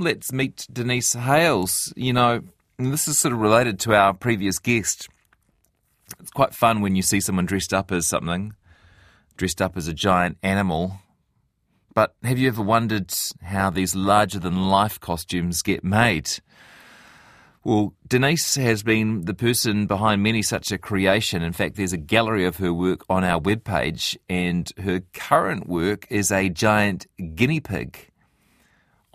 Let's meet Denise Hailes. You know, this is sort of related to our previous guest. It's quite fun when you see someone dressed up as something, dressed up as a giant animal. But have you ever wondered how these larger than life costumes get made? Well, Denise has been the person behind many such a creation. In fact, there's a gallery of her work on our webpage, and her current work is a giant guinea pig.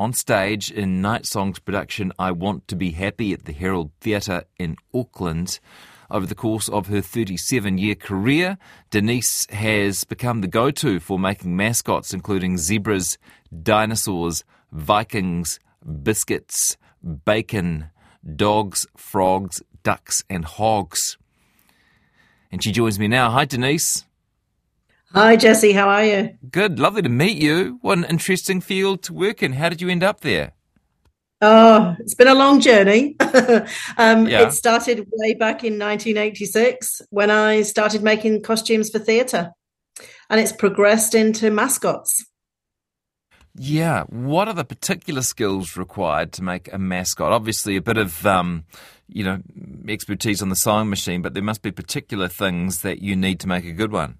On stage in Nightsong's production, I Want to Be Happy at the Herald Theatre in Auckland. Over the course of her 37 year career, Denise has become the go to for making mascots, including zebras, dinosaurs, Vikings, biscuits, bacon, dogs, frogs, ducks, and hogs. And she joins me now. Hi, Denise. Hi, Jesse. How are you? Good. Lovely to meet you. What an interesting field to work in. How did you end up there? Oh, it's been a long journey. um, yeah. It started way back in 1986 when I started making costumes for theatre, and it's progressed into mascots. Yeah. What are the particular skills required to make a mascot? Obviously, a bit of, um, you know, expertise on the sewing machine, but there must be particular things that you need to make a good one.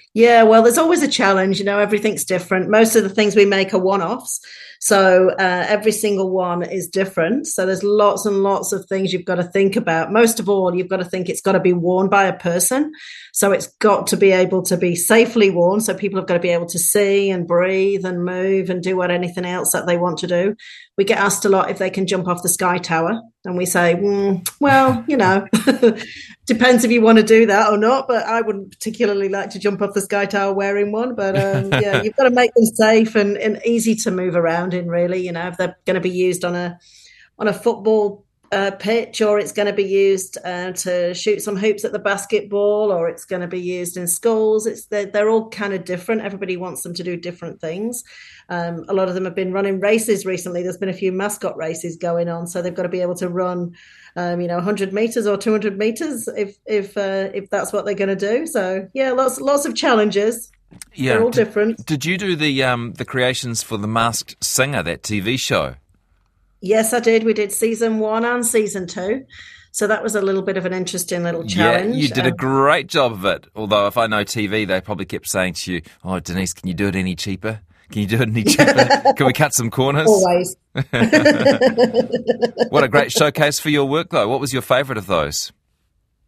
Yeah, well, there's always a challenge. You know, everything's different. Most of the things we make are one offs. So uh, every single one is different. So there's lots and lots of things you've got to think about. Most of all, you've got to think it's got to be worn by a person. So it's got to be able to be safely worn. So people have got to be able to see and breathe and move and do what anything else that they want to do. We get asked a lot if they can jump off the sky tower. And we say, mm, well, you know, depends if you want to do that or not. But I wouldn't particularly like to jump off the sky tower wearing one. But um, yeah, you've got to make them safe and, and easy to move around in. Really, you know, if they're going to be used on a on a football uh, pitch, or it's going to be used uh, to shoot some hoops at the basketball, or it's going to be used in schools. It's they're, they're all kind of different. Everybody wants them to do different things. Um, a lot of them have been running races recently. There's been a few mascot races going on, so they've got to be able to run um, you know, 100 meters or 200 meters if if uh, if that's what they're going to do. So yeah, lots lots of challenges. Yeah, they're all did, different. Did you do the um, the creations for the Masked Singer, that TV show? Yes, I did. We did season one and season two. So that was a little bit of an interesting little challenge. Yeah, you did um, a great job of it. Although, if I know TV, they probably kept saying to you, "Oh, Denise, can you do it any cheaper? Can you do it any cheaper? can we cut some corners?" Always. what a great showcase for your work, though. What was your favourite of those?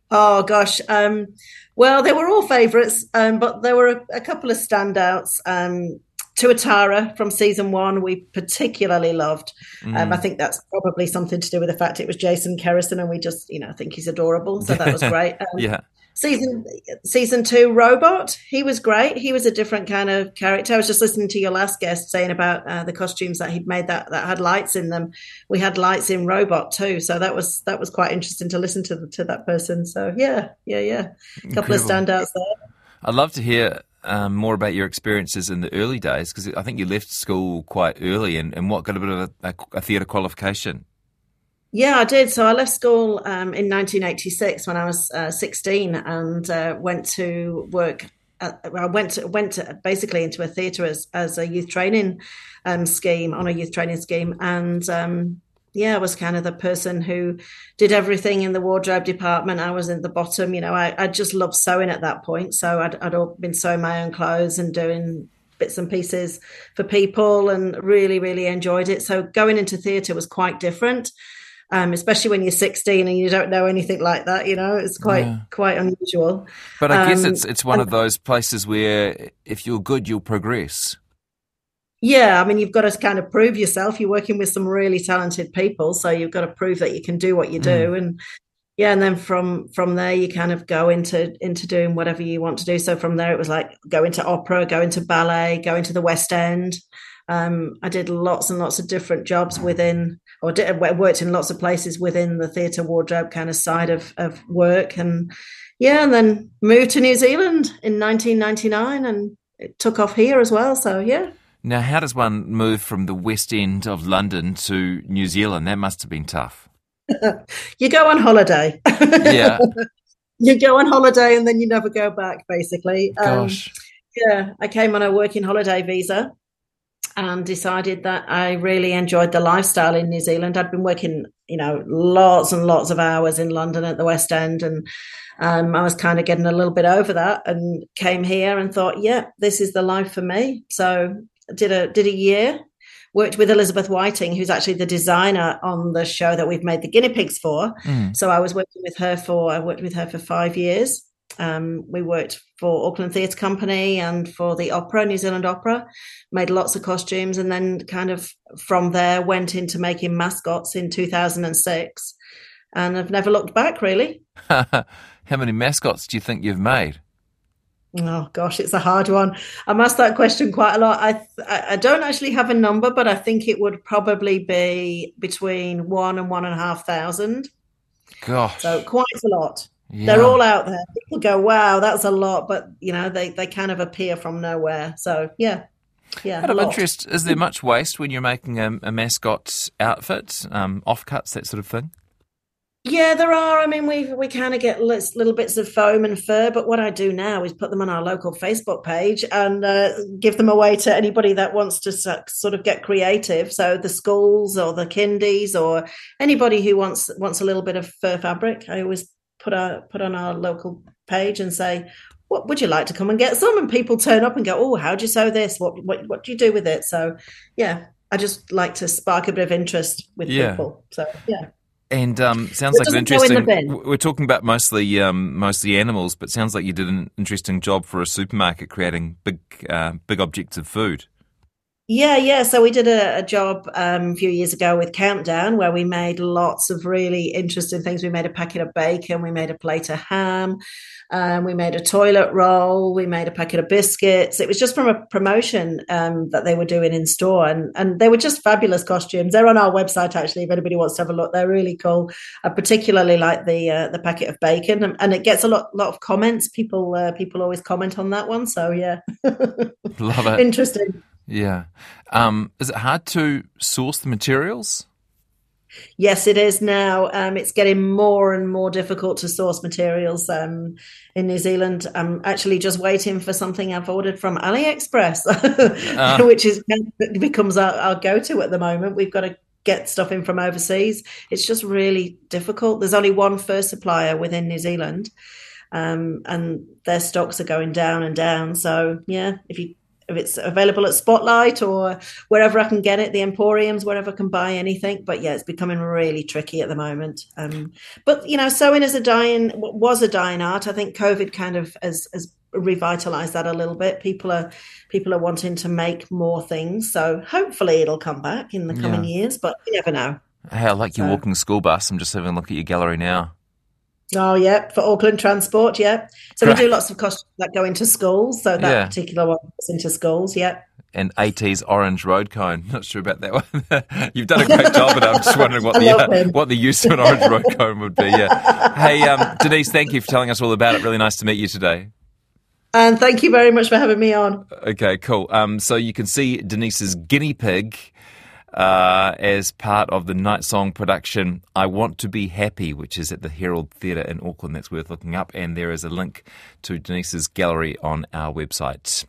Oh gosh, um, well, they were all favourites, um, but there were a, a couple of standouts. Um, Tuatara from season one, we particularly loved. Mm. Um, I think that's probably something to do with the fact it was Jason Kerrison, and we just, you know, think he's adorable. So that was great. Um, yeah season season two robot he was great he was a different kind of character i was just listening to your last guest saying about uh, the costumes that he'd made that that had lights in them we had lights in robot too so that was that was quite interesting to listen to to that person so yeah yeah yeah a couple Incredible. of standouts there i'd love to hear um, more about your experiences in the early days because I think you left school quite early and, and what got a bit of a, a, theatre qualification. Yeah, I did. So I left school um, in 1986 when I was uh, 16 and uh, went to work. I went to, went to basically into a theatre as, as a youth training um, scheme on a youth training scheme, and um, yeah, I was kind of the person who did everything in the wardrobe department. I was in the bottom. You know, I, I just loved sewing at that point. So I'd, I'd been sewing my own clothes and doing bits and pieces for people, and really, really enjoyed it. So going into theatre was quite different um, especially when you're 16 and you don't know anything like that. You know, it's quite yeah. quite unusual. But I guess um, it's it's one of those places where if you're good, you'll progress. Yeah, I mean, you've got to kind of prove yourself. You're working with some really talented people, so you've got to prove that you can do what you do. Mm. And yeah, and then from from there, you kind of go into into doing whatever you want to do. So from there, it was like go into opera, go into ballet, go into the West End. Um, I did lots and lots of different jobs within, or did, worked in lots of places within the theatre wardrobe kind of side of, of work. And yeah, and then moved to New Zealand in 1999 and it took off here as well. So yeah. Now, how does one move from the West End of London to New Zealand? That must have been tough. you go on holiday. Yeah. you go on holiday and then you never go back, basically. Um, Gosh. Um, yeah, I came on a working holiday visa and decided that I really enjoyed the lifestyle in New Zealand. I'd been working, you know, lots and lots of hours in London at the West End, and um, I was kind of getting a little bit over that, and came here and thought, yeah, this is the life for me. So did a did a year. Worked with Elizabeth Whiting, who's actually the designer on the show that we've made the guinea pigs for. Mm. So I was working with her for I worked with her for five years. Um, we worked for Auckland Theatre Company and for the Opera, New Zealand Opera, made lots of costumes, and then kind of from there went into making mascots in 2006. And I've never looked back, really. How many mascots do you think you've made? Oh gosh, it's a hard one. I'm asked that question quite a lot. I I don't actually have a number, but I think it would probably be between one and one and a half thousand. Gosh, so quite a lot. Yeah. They're all out there. People go, "Wow, that's a lot," but you know, they they kind of appear from nowhere. So yeah, yeah. Out of interest, is there much waste when you're making a, a mascot outfit, um, offcuts, that sort of thing? Yeah, there are. I mean, we we kind of get little bits of foam and fur, but what I do now is put them on our local Facebook page and uh, give them away to anybody that wants to sort of get creative. So the schools or the kindies or anybody who wants wants a little bit of fur fabric, I always put a put on our local page and say, "What would you like to come and get some?" And people turn up and go, "Oh, how do you sew this? What what what do you do with it?" So yeah, I just like to spark a bit of interest with yeah. people. So yeah. And um, sounds it like an interesting. In we're talking about mostly um, mostly animals, but sounds like you did an interesting job for a supermarket creating big uh, big objects of food. Yeah, yeah. So we did a, a job um, a few years ago with Countdown where we made lots of really interesting things. We made a packet of bacon, we made a plate of ham, um, we made a toilet roll, we made a packet of biscuits. It was just from a promotion um, that they were doing in store, and and they were just fabulous costumes. They're on our website actually. If anybody wants to have a look, they're really cool. I particularly like the uh, the packet of bacon, and, and, it gets a lot lot of comments. People uh, people always comment on that one. So yeah, love it. Interesting. Yeah. Um, is it hard to source the materials? Yes, it is now. Um, it's getting more and more difficult to source materials um, in New Zealand. I'm actually just waiting for something I've ordered from AliExpress, uh. which is becomes our, our go-to at the moment. We've got to get stuff in from overseas. It's just really difficult. There's only one fur supplier within New Zealand, um, and their stocks are going down and down. So yeah, if you if it's available at Spotlight or wherever I can get it, the Emporiums, wherever I can buy anything. But yeah, it's becoming really tricky at the moment. Um, but you know, sewing is a dying was a dying art. I think COVID kind of has, has revitalized that a little bit. People are people are wanting to make more things, so hopefully it'll come back in the coming yeah. years. But you never know. Hey, I like so. your walking school bus. I'm just having a look at your gallery now. Oh, yeah, for Auckland Transport, yeah. So right. we do lots of costumes that go into schools. So that yeah. particular one goes into schools, yeah. And AT's orange road cone. Not sure about that one. You've done a great job, but I'm just wondering what the uh, what the use of an orange road cone would be. Yeah. Hey, um, Denise, thank you for telling us all about it. Really nice to meet you today. And thank you very much for having me on. Okay, cool. Um, so you can see Denise's guinea pig uh, as part of the Nightsong production I Want to Be Happy, which is at the Herald Theatre in Auckland. That's worth looking up. And there is a link to Denise's gallery on our website.